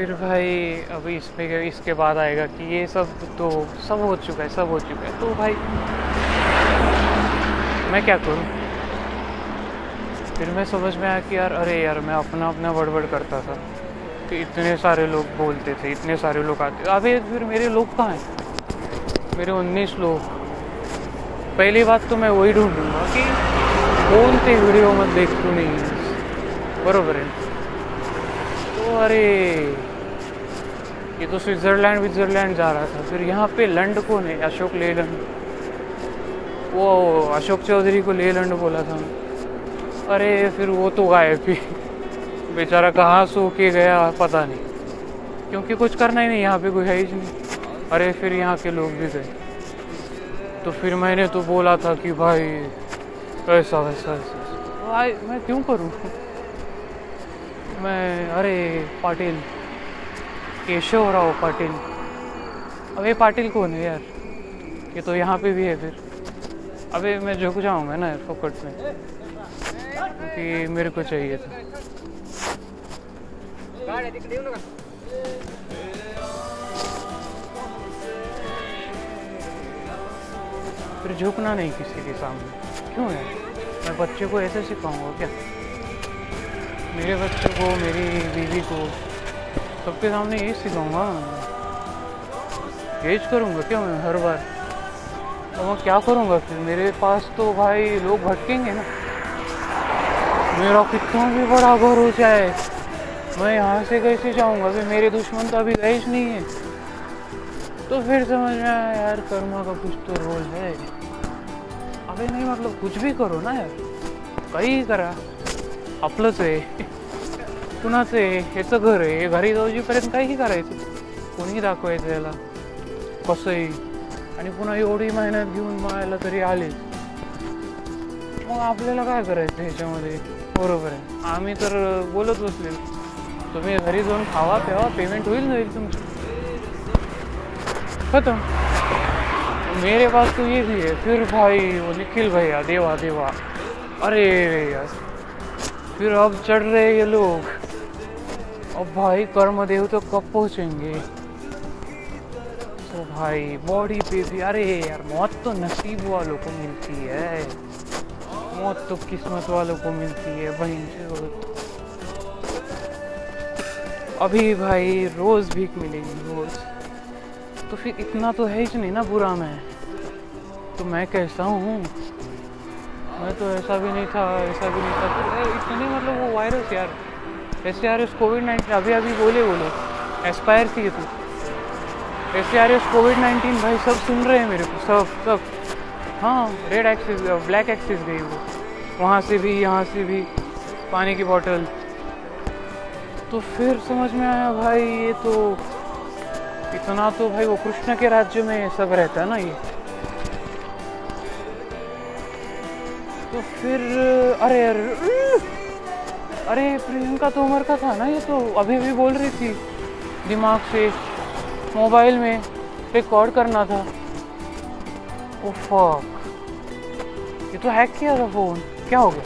फिर भाई अभी इसमें इसके बाद आएगा कि ये सब तो सब हो चुका है, सब हो चुका है। तो भाई, मैं क्या करूँ? फिर मैं समझ में आया कि यार, अरे यार, मैं अपना अपना बड़बड़ करता था कि इतने सारे लोग बोलते थे, इतने सारे लोग आते अभी फिर मेरे लोग कहाँ हैं? मेरे उन्नीस लोग। पहली बात तो मैं वही ढूंढूँगा कि कौन सी वीडियो मत देख तू नहीं। बरोबर है। तो अरे ये तो स्विट्ज़रलैंड, विट्ज़रलैंड जा रहा था। फिर यहाँ पे लंड कौन है अशोक लेलैंड, वो अशोक चौधरी को लेलैंड बोला था। अरे, फिर वो तो गायब ही। बेचारा कहाँ सो के गया, पता नहीं। क्योंकि कुछ करना ही नहीं, यहाँ पे कोई है ही नहीं। अरे, फिर यहाँ के लोग भी गए। तो फिर मैंने तो बोला था कि भाई, ऐसा, वैसा, ऐसा भाई मैं क्यों करूँ? मैं, अरे, पाटिल। केशव राव पाटिल। अब ये पाटिल कौन है यार? ये तो यहाँ पे भी है फिर। अबे मैं झुक जाऊँगा ना फोकट में, क्योंकि मेरे को चाहिए था। फिर झुकना नहीं किसी के सामने। क्यों है मैं बच्चे को ऐसे सिखाऊँगा क्या? मेरे बच्चे को, मेरी बीवी को। सबके सामने यही सिखाऊँगा। यही करूँगा क्या मैं हर बार? तो मैं क्या करूँगा फिर? मेरे पास तो भाई लोग भटकेंगे ना। मेरा कितना भी बड़ा घर हो जाए मैं यहाँ से कैसे जाऊँगा? फिर मेरे दुश्मन तो अभी गए नहीं है। तो फिर समझ में आया, यार कर्मा का कुछ तो रोल है। अबे नहीं मतलब कुछ भी करो ना यार। काही करा। आपलंच आहे कुणाचं आहे ह्याचं घर आहे. घरी जाऊजीपर्यंत काही करायचं. कोणी दाखवायचं याला. कसं आहे आणि पुन्हा एवढी मेहनत घेऊन मायाला तरी आलेच मग आपल्याला काय करायचं ह्याच्यामध्ये? बरोबर आहे. आम्ही तर बोलत बसले तुम्ही घरी जाऊन खावा, प्यावा पेमेंट होईल जाईल तुमचं. खत्म. मेरे पास तो ये भी है. फिर भाई, वो निखिल भैया, देवा देवा. अरे यार. फिर अब चढ़ रहे ये लोग. अब भाई, कर्मदेव तो कब पहुँचेंगे? तो भाई बॉडी पे भी, अरे यार, मौत तो नसीब वालों को मिलती है। मौत तो किस्मत वालों को मिलती है बहन अभी भाई, रोज भीख मिलेगी, रोज। तो फिर इतना तो है ही नहीं ना बुरा मैं। तो मैं कैसा हूँ? मैं तो ऐसा भी नहीं था, ऐसा भी नहीं था। तो इतने मतलब वो वायरस यार। ऐसे आर एस कोविड नाइन्टीन अभी अभी बोले बोले। एस्पायर थी तू। ऐसे आर इस कोविड नाइन्टीन भाई, सब सुन रहे हैं मेरे को, सब सब। हाँ रेड एक्सिस ब्लैक एक्सिस गई वो। वहाँ से भी, यहाँ से भी, पानी की बॉटल तो फिर समझ में आया, भाई, ये तो इतना तो भाई, वो कृष्ण के राज्य में सब रहता है ना ये। तो फिर, अरे अरे अरे, प्रियंका तोमर का था ना ये तो अभी अभी बोल रही थी, दिमाग से, मोबाइल में रिकॉर्ड करना था। फक ये तो हैक किया था फ़ोन क्या हो गया?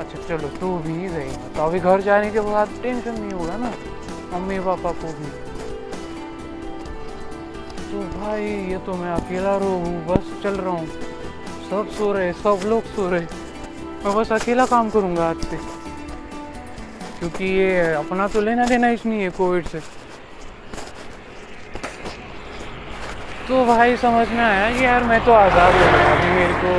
अच्छा चलो, तू भी गई तो अभी घर जाने के बाद टेंशन नहीं होगा ना, मम्मी पापा को भी। तो भाई, ये तो मैं अकेला रो हूँ, बस चल रहा हूँ। सब सो रहे, सब लोग सो रहे। मैं बस अकेला काम करूँगा आज से। क्योंकि ये अपना तो लेना देना नहीं है कोविड से। तो भाई समझ में आया कि यार मैं तो आज़ाद हो। गया अभी मेरे को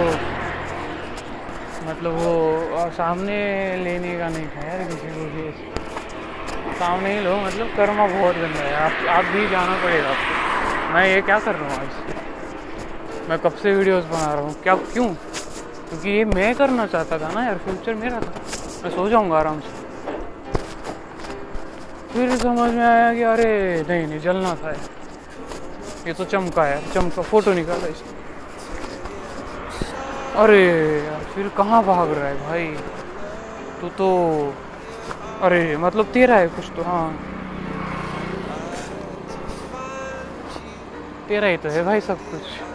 मतलब वो सामने लेने का नहीं था यार किसी को भी। सामने ही लो मतलब कर्मा बहुत गंदा है। आप आप भी जाना पड़ेगा आपको। मैं ये क्या कर रहा हूँ आज? मैं कब से वीडियोस बना रहा हूँ? क्या, क्यों? क्योंकि ये मैं करना चाहता था ना यार फ्यूचर मेरा था। मैं सो जाऊँगा आराम से। फिर समझ में आया कि अरे, नहीं नहीं, जलना था यार। ये तो चमका है चमका फ़ोटो निकाला इसने। अरे यार, फिर कहाँ भाग रहा है भाई? तू तो अरे मतलब तेरा है कुछ तो हाँ। तेरा ही तो है भाई सब कुछ।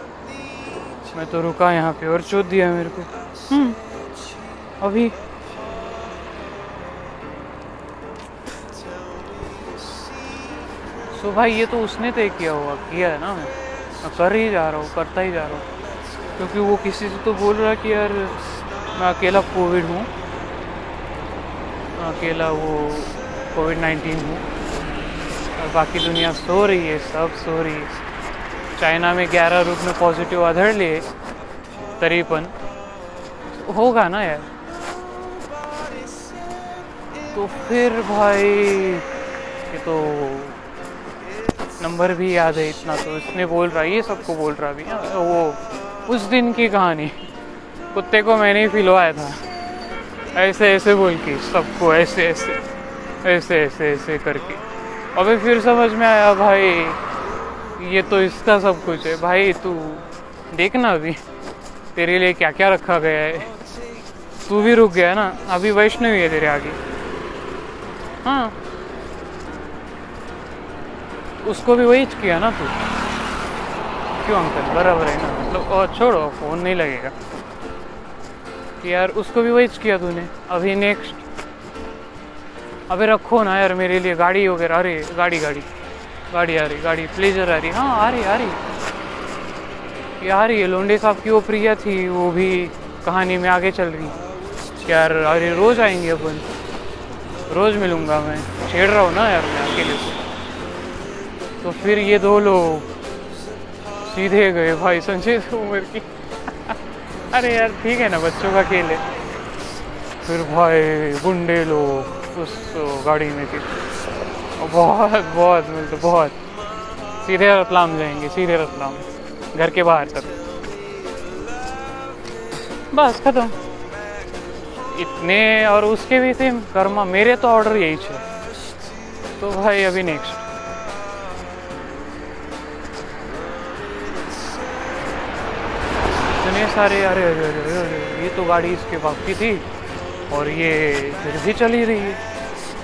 मैं तो रुका यहाँ पे और चोट दिया मेरे को। हम्म। अभी तो भाई ये तो उसने तय किया हुआ किया है ना मैं। मैं कर ही जा रहा हूँ करता ही जा रहा हूँ। क्योंकि वो किसी से तो बोल रहा है कि यार मैं अकेला कोविड हूँ। अकेला वो कोविड नाइन्टीन हूँ। और बाकी दुनिया सो रही है सब सो रही है। चाइना में ग्यारह रूप में पॉझिटिव्ह आढळले तरी पण होगा ना यार? तो फिर भाई ये तो नंबर भी याद है इतना तो। इसने बोल रहा है ये सबको बोल रहा भी हाँ, वो उस दिन की कहानी। कुत्ते को मैंने ही फिलवाया था। ऐसे ऐसे बोल के सबको ऐसे ऐसे ऐसे ऐसे ऐसे करके। अबे फिर समझ में आया भाई ये तो इसका सब कुछ है। भाई, तू देखना अभी। तेरे लिए क्या क्या रखा गया है। तू भी रुक गया ना। अभी वैष्णवी है तेरे आगे। हाँ। उसको भी वही किया ना तू। क्यों अंकल? बराबर है ना। मतलब और छोड़ो, फ़ोन नहीं लगेगा। यार, उसको भी वही किया तूने। अभी नेक्स्ट अबे रखो ना यार, मेरे लिए। गाड़ी वगैरह। अरे, गाड़ी गाड़ी। गाड़ी आ रही, गाड़ी प्लेजर आ रही। हाँ आ रही आ रही। ये आ रही है, लोंडे साहब की वो प्रिया थी, वो भी कहानी में आगे चल रही। यार, अरे रोज आएँगे अपन। रोज मिलूँगा मैं। छेड़ रहा हूँ ना यार मैं अकेले को तो फिर ये दो लोग सीधे गए भाई संजय उम्र की। अरे यार, ठीक है ना, बच्चों का खेल है। फिर भाई, गुंडे लोग, उस गाड़ी में थे। बहुत बहुत मतलब बहुत। सीधे रतलाम जाएँगे, सीधे रतलाम घर के बाहर तक। बस खत्म। इतने और उसके भी थे कर्मा मेरे तो ऑर्डर यही थे। तो भाई अभी नेक्स्ट इतने सारे, अरे अरे अरे अरे ये तो गाड़ी इसके बाप की थी। और ये फिर भी चल ही रही है।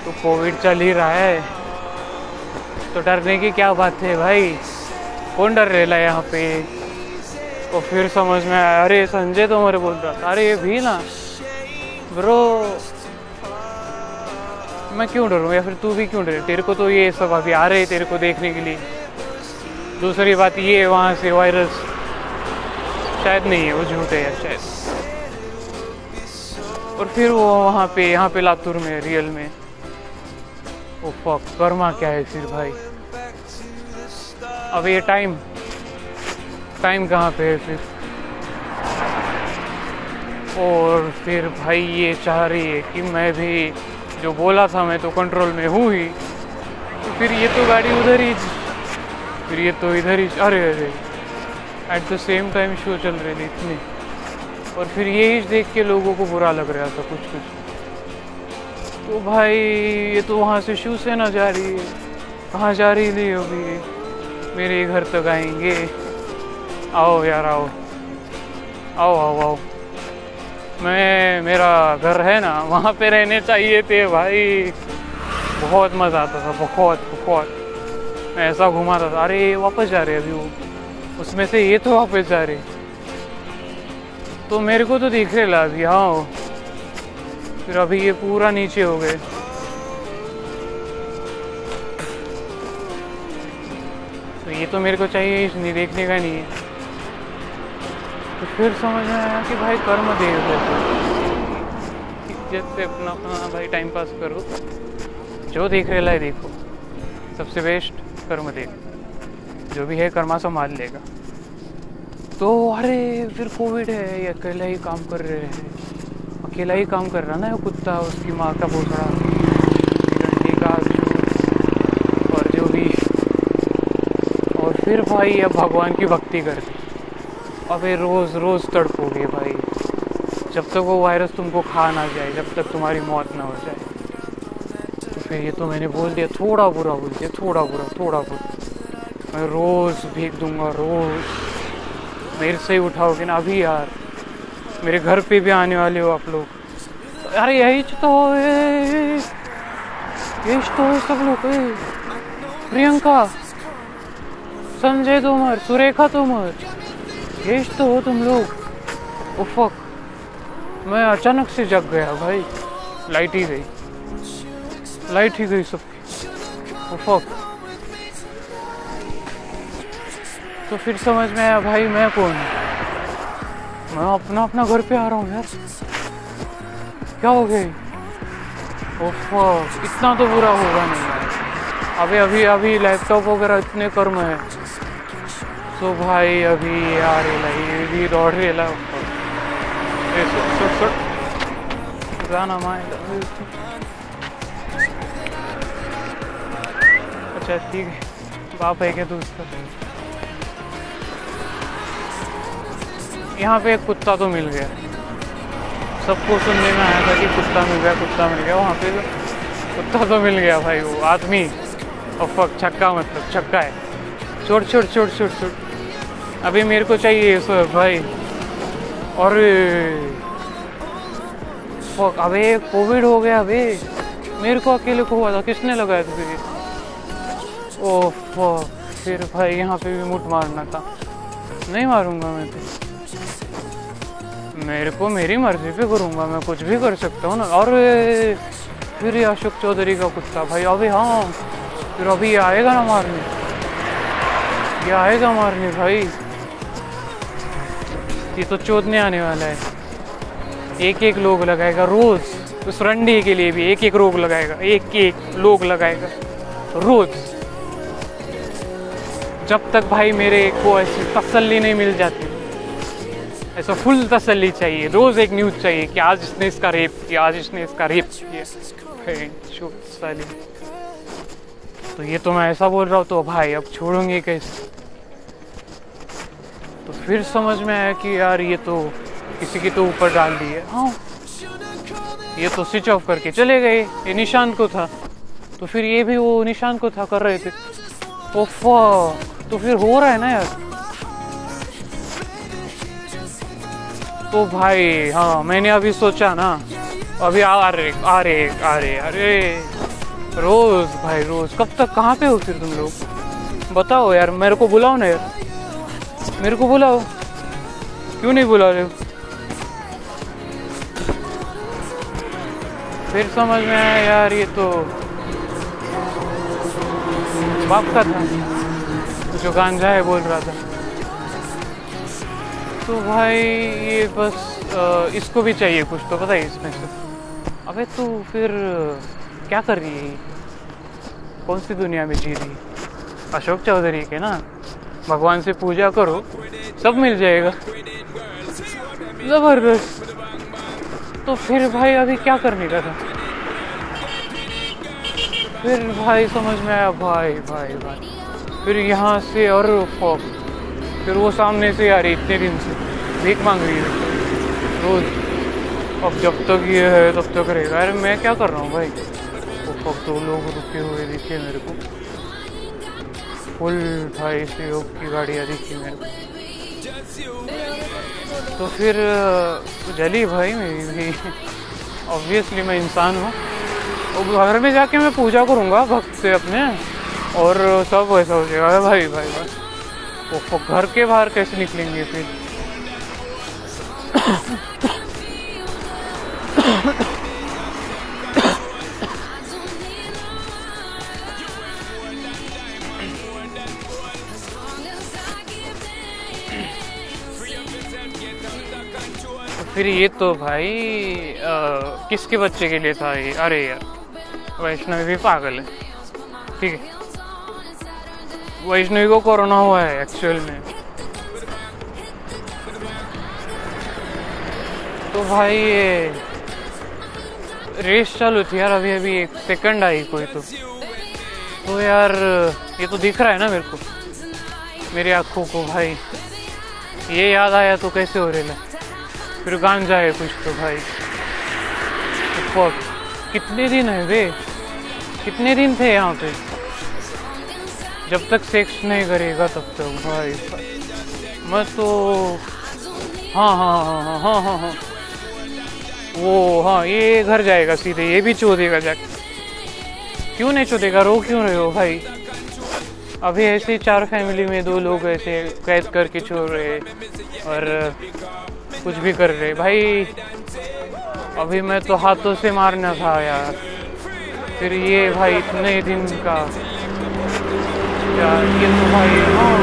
तो कोविड चल ही रहा है। तो डरने की क्या बात है भाई? कौन डर रहा यहाँ पे? तो फिर समझ में आया, अरे संजय तो मेरे बोल रहा था। अरे ये भी ना। ब्रो, मैं क्यों डरूँ? या फिर तू भी क्यों डरे? तेरे को तो ये सब अभी आ रहे तेरे को देखने के लिए। दूसरी बात ये, वहाँ से वायरस शायद नहीं है, वो झूठ है शायद। और फिर वो वहाँ पे, यहाँ पे लातूर में, रियल में। फक कर्मा क्या है फिर भाई? अब ये टाइम टाइम कहाँ पे है फिर? और फिर भाई ये चाह रही है कि मैं भी, जो बोला था मैं तो कंट्रोल में हूँ ही। तो फिर ये तो गाड़ी उधर ही फिर ये तो इधर ही, अरे अरे। At the same time show चल रहे थे इतने। और फिर यही देख के लोगों को बुरा लग रहा था कुछ कुछ तो भाई, ये तो वहाँ से शिवसेना जा रही है। कहाँ जा रही थी अभी मेरे घर तक आएँगे। आओ यार, आओ। आओ आओ आओ। मैं, मेरा घर है ना, वहाँ पे रहने चाहिए थे भाई। बहुत मज़ा आता था, बहुत बहुत। मैं ऐसा घुमाता था, अरे वापस जा रहे अभी वो। उसमें से ये तो वापस जा रहे तो मेरे को तो दिख रहे ला अभी हाँ। फिर अभी ये पूरा नीचे हो गए। तो ये तो मेरे को चाहिए नहीं देखने का नहीं है। तो फिर समझ में आया कि भाई कर्म दे इज़्ज़त से अपना अपना भाई टाइम पास करो। जो देख रहे ला देखो। सबसे बेस्ट कर्म दे। जो भी है कर्मा संभाल लेगा। तो अरे, फिर कोविड है, ये अकेला ही काम कर रहे हैं। अकेला ही काम कर रहा ना कुत्ता, उसकी माँ का भोसड़ा डंडी का और जो भी। और फिर भाई, अब भगवान की भक्ति करती अबे रोज़ रोज़ तड़पोगे भाई। जब तक वो वायरस तुमको खा ना जाए, जब तक तुम्हारी मौत ना हो जाए। तो फिर ये तो मैंने बोल दिया, थोड़ा बुरा बोल दिया, थोड़ा बुरा थोड़ा बुरा। मैं रोज़ भीग दूँगा, रोज़। मेरे से ही उठाओगे ना, अभी यार। मेरे घर पे भी आने वाले हो आप लोग। अरे यही तो यही तो सब लोग। प्रियंका, संजय तोमर, सुरेखा तोमर, यही तो हो तुम लोग। उफक मैं अचानक से जग गया भाई। लाइट ही गई। लाइट ही गई सबकी। उफक तो फिर समझ में आया भाई मैं कौन हूँ? मैं अपना अपना घर पे आ रहा हूँ यार। क्या हो गया ओफो, इतना तो बुरा होगा नहीं अभी अभी अभी लैपटॉप वगैरह इतने कर्म है। तो भाई अभी यार, ये भी दौड़ रही है अच्छा ठीक है। बाप है क्या दूसरा यहाँ पे एक कुत्ता तो मिल गया। सबको सुनने में आया था कि कुत्ता मिल गया, कुत्ता मिल गया, वहाँ पे कुत्ता तो मिल गया भाई, वो आदमी। और फक छक्का मतलब छक्का है। छोड़ छोड़ छोड़ छोड़ छोड़। अभी मेरे को चाहिए सर भाई। और फक अबे कोविड हो गया, अबे। मेरे को अकेले को हुआ था, किसने लगाया था ओह फिर भाई, यहाँ पे भी मुठ मारना था। नहीं मारूँगा मैं तो। मेरे को मेरी मर्ज़ी पे करूँगा, मैं कुछ भी कर सकता हूँ ना। और फिर ये अशोक चौधरी का कुत्ता भाई अभी हाँ फिर अभी ये आएगा ना मारने। ये आएगा मारने भाई। ये तो चोदने आने वाला है। एक एक लोग लगाएगा रोज। उस रंडी के लिए भी एक एक रोग लगाएगा एक एक लोग लगाएगा, रोज। जब तक भाई मेरे को ऐसी तसल्ली नहीं मिल जाती। ऐसा फुल तसल्ली चाहिए। रोज एक न्यूज़ चाहिए कि आज इसने इसका रेप किया, आज इसने इसका रेप किया। तो ये तो मैं ऐसा बोल रहा हूँ तो भाई, अब छोड़ूँगी कैसे? तो फिर समझ में आया कि यार ये तो किसी की तो ऊपर डाल दी है। हाँ। ये तो स्विच ऑफ़ करके चले गए। ये निशान को था। तो फिर ये भी वो निशान को था, कर रहे थे। तो फिर हो रहा है ना यार? तो भाई हाँ मैंने अभी सोचा ना, अभी आ रहे आ रहे आ रहे, अरे, रोज भाई, रोज। कब तक, कहाँ पे हो फिर तुम लोग? बताओ यार, मेरे को बुलाओ ना यार। मेरे को बुलाओ। क्यों नहीं बुला रहे हो? फिर समझ में आया यार, ये तो बाप का था। जो गांजा है, बोल रहा था। तो भाई, ये बस इसको भी चाहिए कुछ तो पता है इसमें से। अबे तो फिर, क्या कर रही है? कौन सी दुनिया में जी रही है? अशोक चौधरी के ना? भगवान से पूजा करो, सब मिल जाएगा। ज़बरदस्त। तो फिर भाई, अभी क्या करने का था? फिर भाई, समझ में आया, भाई भाई भाई। फिर यहाँ से और फिर वो सामने से आ रही इतने दिन से भीख मांग रही है। रोज। अब जब तक ये है, तब तक रहेगा। अरे मैं क्या कर रहा हूँ भाई? वो अब दो लोग रुके हुए दिखे मेरे को। फुल भाई से योग की गाड़ियाँ दिखी मेरे को तो फिर, जली भाई मेरी भी। ऑब्वियसली मैं इंसान हूँ। और घर में जाके मैं पूजा करूँगा, भक्त से अपने। और सब वैसा हो जाएगा। भाई भाई भाई। वो घर के बाहर कैसे निकलेंगे फिर? फिर ये तो भाई आ, किसके बच्चे के लिए था ये? अरे यार वैष्णवी भी पागल है। ठीक है। वैष्णवी को कोरोना हुआ है एक्चुअल में। तो भाई ये रेस चालू थी यार, अभी अभी एक सेकंड आई कोई तो। तो यार, ये तो दिख रहा है ना मेरे को, मेरी आँखों को भाई। ये याद आया तो कैसे हो रहा फिर गांजा है कुछ तो भाई। तो कितने दिन है वे? कितने दिन थे यहाँ पे? जब तक सेक्स नहीं करेगा तब तक, भाई। मैं तो हाँ हाँ हाँ हाँ हाँ हाँ हाँ वो हाँ ये घर जाएगा सीधे, ये भी चोदेगा जाके। क्यों नहीं चोदेगा? रो क्यों रहे हो भाई? अभी ऐसे चार फैमिली में दो लोग ऐसे कैद करके छोड़ रहे और कुछ भी कर रहे भाई, अभी मैं तो हाथों से मारना था यार। फिर ये भाई इतने दिन का ये तो हाँ।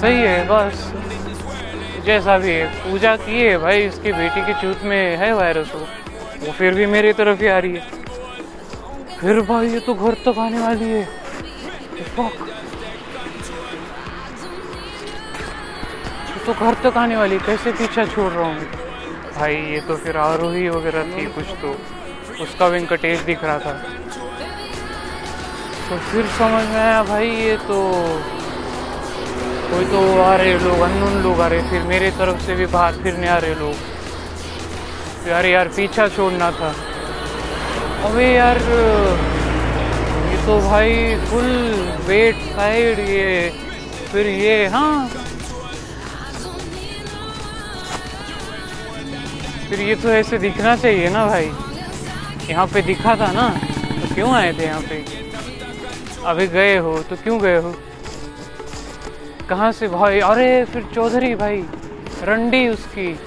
सही है, बस। जैसा भी है, पूजा की है भाई, इसकी बेटी की चूत में है वायरस वो। वो फिर भी मेरी तरफ़ ही आ रही है। फिर भाई, ये तो घर तक तो आने वाली है। तो घर तक तो आने वाली कैसे पीछा छोड़ रहा हूँ भाई, ये तो फिर आरोही वगैरह थी कुछ तो। उसका वेंकटेश दिख रहा था। तो फिर समझ में आया भाई, ये तो कोई तो आ रहे लोग, अननोन लोग आ रहे, फिर मेरे तरफ़ से भी बाहर फिरने आ रहे लोग। यार यार, पीछा छोड़ना था। अबे यार, ये तो भाई फुल वेट साइड ये, फिर ये हाँ। फिर ये तो ऐसे दिखना चाहिए ना भाई। यहाँ पे दिखा था ना तो क्यों आए थे यहाँ पे? अभी गए हो तो क्यों गए हो? कहाँ से भाई? अरे, फिर चौधरी भाई, रंडी उसकी।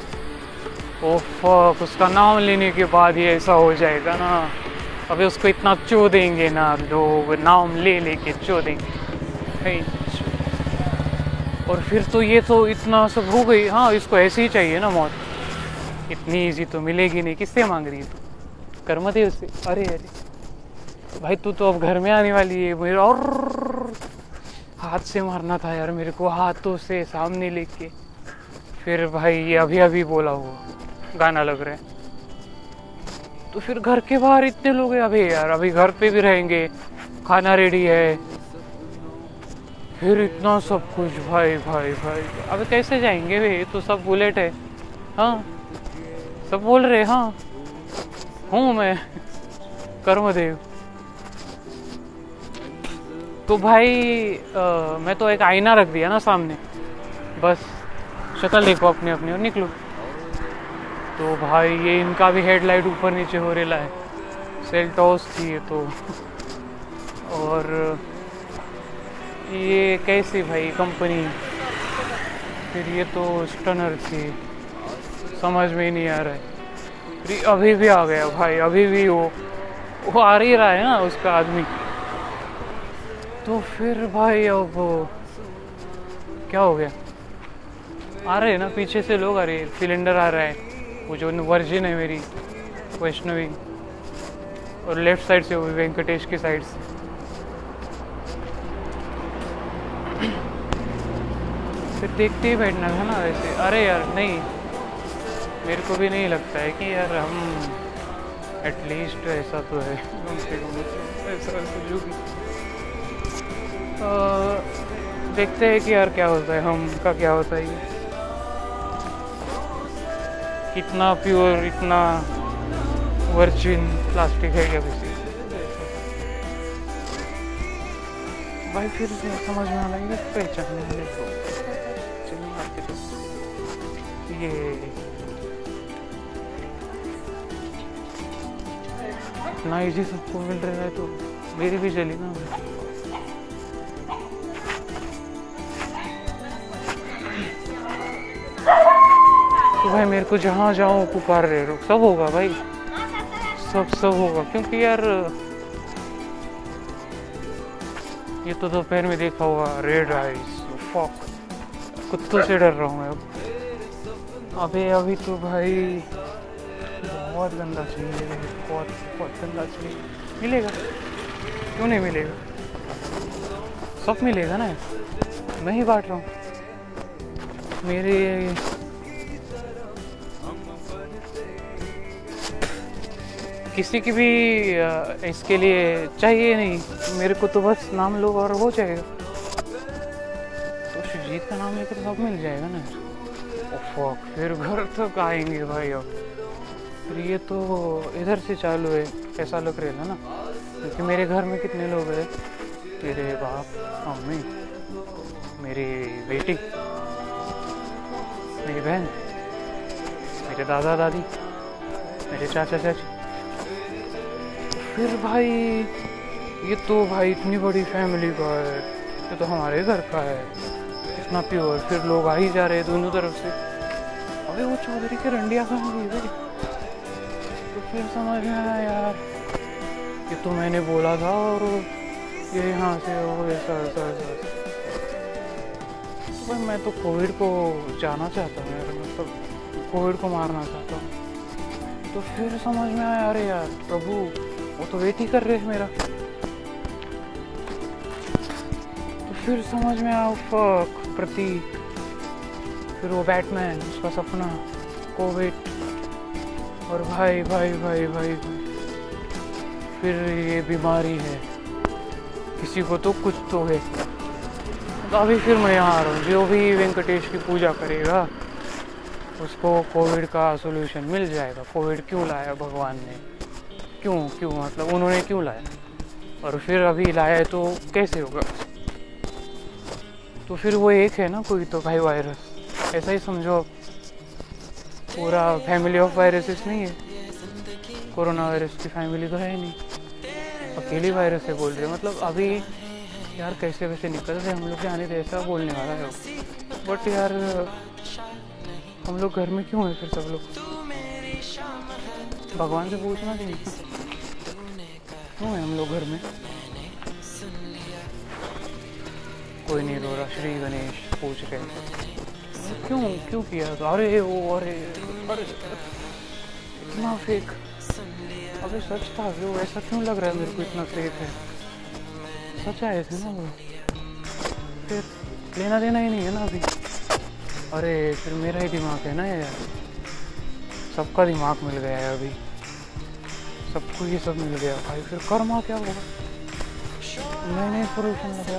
ओफ उसका नाम लेने के बाद ही ऐसा हो जाएगा ना। अभी उसको इतना चो देंगे ना, लोग नाम ले लेके चो देंगे। और फिर तो ये तो इतना सब हो गई। हाँ इसको ऐसे ही चाहिए ना मौत। इतनी इजी तो मिलेगी नहीं। किससे मांग रही है तू? कर्म दे उससे अरे अरे। भाई, तू तो अब घर में आने वाली है मेरे और हाथ से मारना था यार मेरे को, हाथों से, सामने लेके। फिर भाई अभी अभी बोला हुआ, गाना लग रहा है। तो फिर घर के बाहर इतने लोग हैं, अभी यार, अभी घर पे भी रहेंगे, खाना रेडी है। फिर इतना सब कुछ, भाई भाई भाई। अबे कैसे जाएँगे वे? तो सब बुलेट है। हाँ सब बोल रहे हाँ। हूँ मैं, कर्मदेव। तो भाई आ, मैं तो एक आईना रख दिया ना सामने। बस शक्ल देखो अपनी अपनी और निकलो। तो भाई ये इनका भी हेडलाइट ऊपर नीचे हो रेला है सेल टॉस थी ये तो। और ये कैसी भाई कंपनी फिर ये तो स्टनर थी। समझ में ही नहीं आ रहा है। फिर अभी भी आ गया भाई अभी भी वो वो आ ही रहा है ना उसका आदमी। तो फिर भाई अब क्या हो गया? आ रहे हैं ना, पीछे से लोग आ रहे हैं सिलेंडर आ रहा है। वो जो वर्जिन है मेरी, वैष्णवी। और लेफ़्ट साइड से वो वेंकटेश की साइड से। फिर देखते ही बैठना था ना वैसे। अरे यार, नहीं। मेरे को भी नहीं लगता है कि यार हम एटलीस्ट ऐसा तो है। कम से कम ऐसा जो भी देखते हैं कि यार क्या होता है, हम का क्या होता है ये। कितना प्योर इतना वर्जिन प्लास्टिक है क्या किसी भाई फिर समझ में आ रहा पहचानने वाले को ये। इतना इजी सबको मिल रहा है तो मेरी भी चली ना। तो भाई मेरे को जहाँ जाऊँ पुकार रहे लोग सब होगा भाई। सब सब होगा। क्योंकि यार, ये तो दोपहर में देखा हुआ रेड आइस कुत्तों से डर रहा हूँ मैं अब। अभी तो भाई बहुत गंदा चाहिए बहुत बहुत गंदा चाहिए मिलेगा? क्यों नहीं मिलेगा? सब मिलेगा ना? मैं ही बांट रहा हूँ। मेरे किसी की भी इसके लिए चाहिए नहीं। मेरे को तो बस नाम लो और हो जाएगा। तो शिवजीत का नाम लेकर सब मिल जाएगा ना। फक फिर घर तक आएँगे भाई अब? फिर ये तो इधर से चालू है। ऐसा लग रहा है ना क्योंकि मेरे घर में कितने लोग हैं? मेरे बाप, मम्मी, मेरी बेटी, मेरी बहन, मेरे दादा दादी मेरे चाचा चाची फिर भाई, ये तो भाई इतनी बड़ी फैमिली का है। ये तो हमारे घर का है। इतना प्योर फिर लोग आ ही जा रहे हैं दोनों तरफ़ से। अबे वो चौधरी के रंडिया भाई? तो फिर समझ में आया यार, ये तो मैंने बोला था और ये यहाँ से वो ऐसा ऐसा ऐसा। तो भाई मैं तो कोविड को जाना चाहता हूँ यार मतलब कोविड को मारना चाहता हूँ। तो फिर समझ में आया, अरे यार, प्रभु वो तो वेट ही कर रहे हैं मेरा। तो फिर समझ में आया फक प्रतीक। फिर वो बैटमैन उसका सपना कोविड और भाई भाई भाई भाई, भाई फिर ये बीमारी है। किसी को तो कुछ तो है। तो अभी फिर मैं यहाँ आ रहा हूँ। जो भी वेंकटेश की पूजा करेगा उसको कोविड का सोल्यूशन मिल जाएगा। कोविड क्यों लाया भगवान ने? क्यों क्यों मतलब उन्होंने क्यों लाया? और फिर अभी लाया है तो कैसे होगा? तो फिर वो एक है ना कोई तो भाई वायरस ऐसा ही समझो पूरा फैमिली ऑफ़ वायरसेस नहीं है? कोरोना वायरस की फैमिली तो है नहीं। अकेली वायरस से बोल रहे मतलब अभी यार कैसे वैसे निकल रहे हम लोग? दे, ऐसा बोलने वाला है बट यार, हम लोग घर में क्यों हैं फिर सब लोग? भगवान से पूछना चाहिए। क्यों है हम लोग घर में? कोई नहीं रो रहा, श्री गणेश पूछ रहे क्यों? क्यों किया? तो अरे, वो, अरे अरे इतना फेक अबे सच था वो ऐसा क्यों लग रहा है मेरे को इतना फेक है? सच आए थे ना वो। फिर लेना देना ही नहीं है ना अभी। अरे, फिर मेरा ही दिमाग है ना यार। सबका दिमाग मिल गया है अभी। सबको ये सब मिल गया। भाई, फिर कर्मा क्या होगा? नए नए सोल्यूशन लगे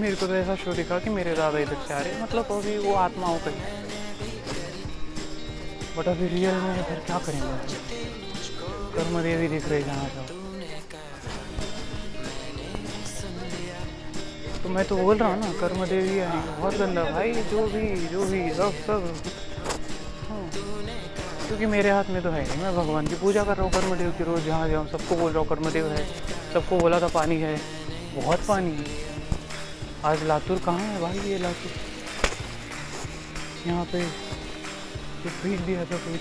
मेरे को तो ऐसा शो दिखा कि मेरे दादा इधर से आ रहे मतलब अभी वो आत्माओं का बट अभी रियल में फिर क्या करेंगे? कर्म देवी दिख रही जहाँ जाओ। तो मैं तो बोल रहा हूँ ना कर्म देवी आई बहुत गंदा भाई, जो भी जो भी, सब सब। हाँ। क्योंकि मेरे हाथ में तो है नहीं, मैं भगवान की पूजा कर रहा हूँ कर्मदेव की रोज़, जहाँ जाऊँ सबको बोल रहा हूँ कर्मदेव है, सबको बोला था पानी है, बहुत पानी है। आज लातूर कहाँ है भाई ये लातूर? यहाँ पे फीट दिया था कोई।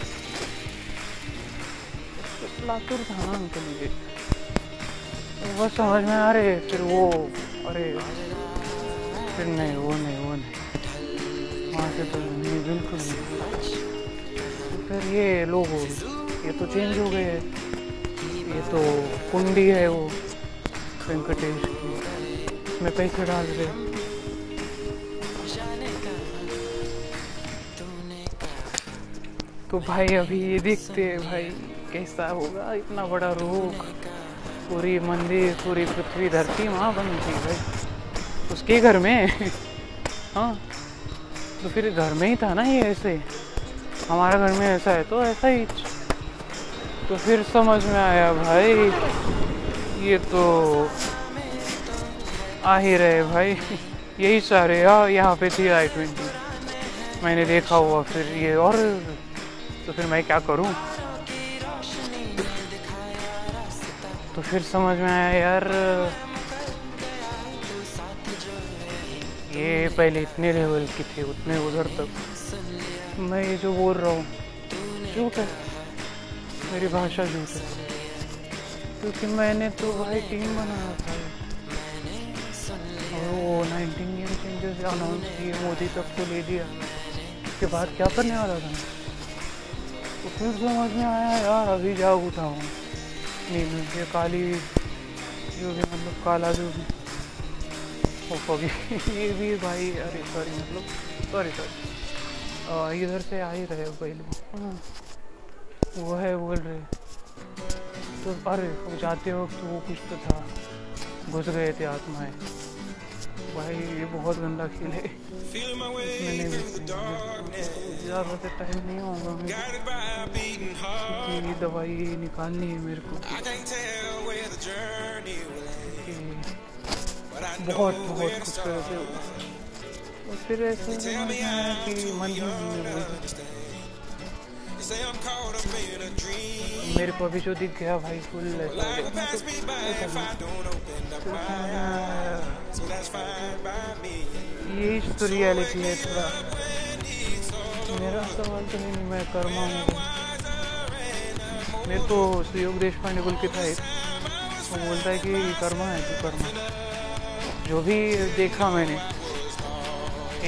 लातूर था ना अंकल तो बस समझ में आ रहे फिर वो, अरे फिर नहीं वो नहीं वो नहीं। वहाँ से तो नहीं, बिल्कुल नहीं। फिर ये लोग, ये तो चेंज हो गए ये तो कुंडी है वो, वेंकटेश की। उसमें पैसे डाल रहे तो भाई अभी ये देखते हैं भाई, कैसा होगा, इतना बड़ा रोग। पूरी मंदिर, पूरी पृथ्वी धरती वहाँ बन थी भाई। उसके घर में? हाँ तो फिर घर में ही था ना ये ऐसे? हमारा घर में ऐसा है तो ऐसा ही। तो फिर समझ में आया भाई, ये तो आ ही रहे भाई। यही सारे यार यहाँ पे थी आई ट्वेंटी मैंने देखा हुआ फिर ये और तो फिर मैं क्या करूँ? तो फिर समझ में आया, यार ये पहले इतने लेवल की थे, उतने उधर तक। मैं ये जो बोल रहा हूँ, झूठ है? मेरी भाषा झूठ है? क्योंकि मैंने तो भाई टीम बनाया था। और वो नाइनटीन ईयर चेंजेस अनाउंस किए, मोदी तक को ले लिया। उसके बाद क्या करने वाला था? तो फिर समझ में आया, यार, अभी जाग उठा हूँ। ये काली, जो भी मतलब काला जो भी। ये भी भाई अरे सॉरी मतलब सॉरी सॉरी इधर से आ ही रहे हो पहले। हाँ, वो है बोल रहे। तो अरे वो जाते वक्त वो कुछ तो था। घुस गए थे आत्माएँ। भाई ये बहुत गंदा खेल है। ज़्यादा से टाइम नहीं होगा ये दवाई निकालनी है मेरे को। बहुत बहुत कुछ करते और फिर ऐसे कि मन ही मेरे को अभी जो दिख गया भाई फुल ये तो रियलिटी है थोड़ा। मेरा सवाल तो नहीं मैं कर्मा हूँ मेरे। को सुयोग देश पांडे बोल के था एक। वो बोलता है कि कर्मा है तू कर्मा। जो भी देखा मैंने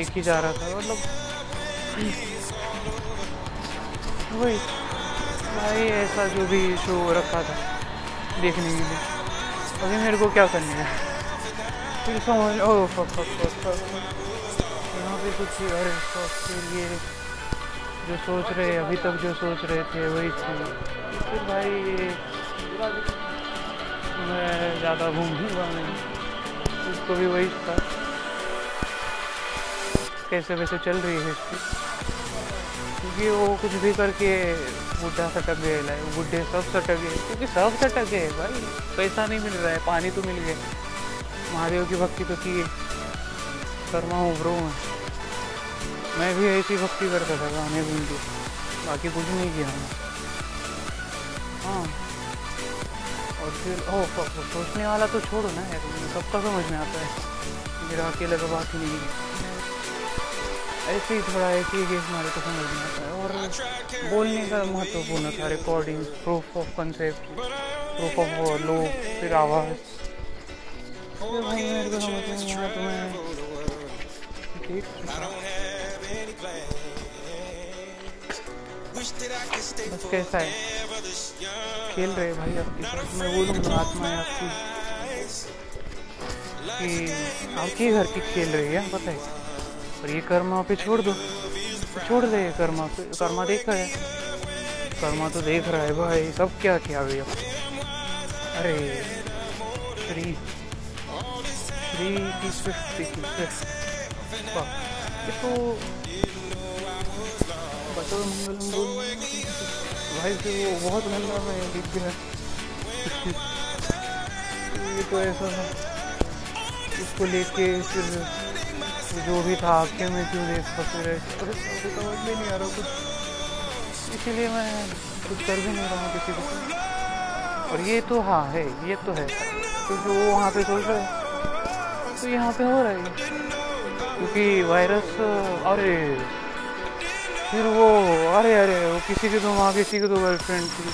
एक ही जा रहा था मतलब वही भाई ऐसा जो भी शो रखा था देखने के लिए। अभी मेरे को क्या करने है? फिर समझ oh fuck fuck fuck fuck यहाँ पे कुछ अरे fuck, फिर ये जो सोच रहे अभी तक जो सोच रहे थे वही थे। फिर भाई मैं ज़्यादा घूम घूमूँगा नहीं उसको भी वही था। कैसे वैसे चल रही है हिस्ट्री क्योंकि वो कुछ भी करके बूढ़ा सटक गए लाए बूढ़े सब सटक गए। क्योंकि सब सटक गए भाई। पैसा नहीं मिल रहा है, पानी तो मिल गया। महादेव की भक्ति तो की कर्मा हूँ, ब्रो मैं मैं भी ऐसी भक्ति करता था गाने के बाकी कुछ नहीं किया हाँ। और फिर ओ फ- फ- सोचने वाला तो छोड़ो ना, यार सबका समझ में आता है। मेरा अकेले का बात नहीं है। ऐसे ही थोड़ा ही गेम हमारे को समझ में आता है। और बोलने का महत्वपूर्ण था recording proof of concept proof of लो फिर आवाज़। को समझ में आया तो मैं बस कैसा है? खेल रहे भाई आपके साथ। मैं बोलूँगा आत्मा है आपकी। कि आपके घर की खेल रही है, पता है? और ये कर्मा पे छोड़ दो। छोड़ दे ये कर्मा। पे कर्मा देख रहा है? कर्मा तो देख रहा है भाई। सब क्या किया भैया अरे, श्री श्री की स्विफ्ट की ये तो भाई से वो बहुत गंदा लिख गया ये तो ऐसा था। उसको लेके फिर जो भी था आके में क्यों देख फंसे रहे? समझ में नहीं आ रहा कुछ। इसीलिए मैं कुछ कर भी नहीं रहा हूँ किसी को। और ये तो हाँ है, ये तो है। तो जो वो वहाँ पे सोच रहा तो यहाँ पे हो रहा है क्योंकि वायरस अरे फिर वो, अरे अरे, वो किसी की तो माँ किसी की तो गर्लफ्रेंड थी.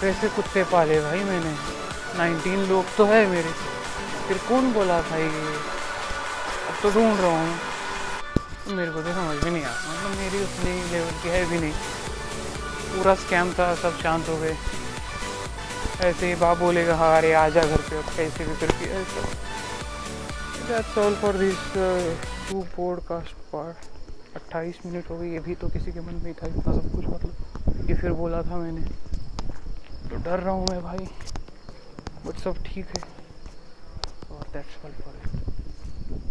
कैसे कुत्ते पाले भाई मैंने? 19 लोग तो है मेरे। फिर कौन बोला ये? अब तो ढूंढ रहा हूँ। मेरे को तो समझ भी नहीं आ मतलब मेरी उतनी लेवल की है भी नहीं। पूरा स्कैम था, सब शांत हो गए। ऐसे ही बाप बोलेगा हाँ अरे आजा घर पे, अब कैसे भी करके ऐसा। That's all for this two podcast part अट्ठाईस मिनट हो गई, ये भी तो किसी के मन में ही था, इतना सब कुछ मतलब ये फिर बोला था मैंने। तो डर रहा हूँ मैं भाई, बट सब ठीक है। और दैट्स ऑल फॉर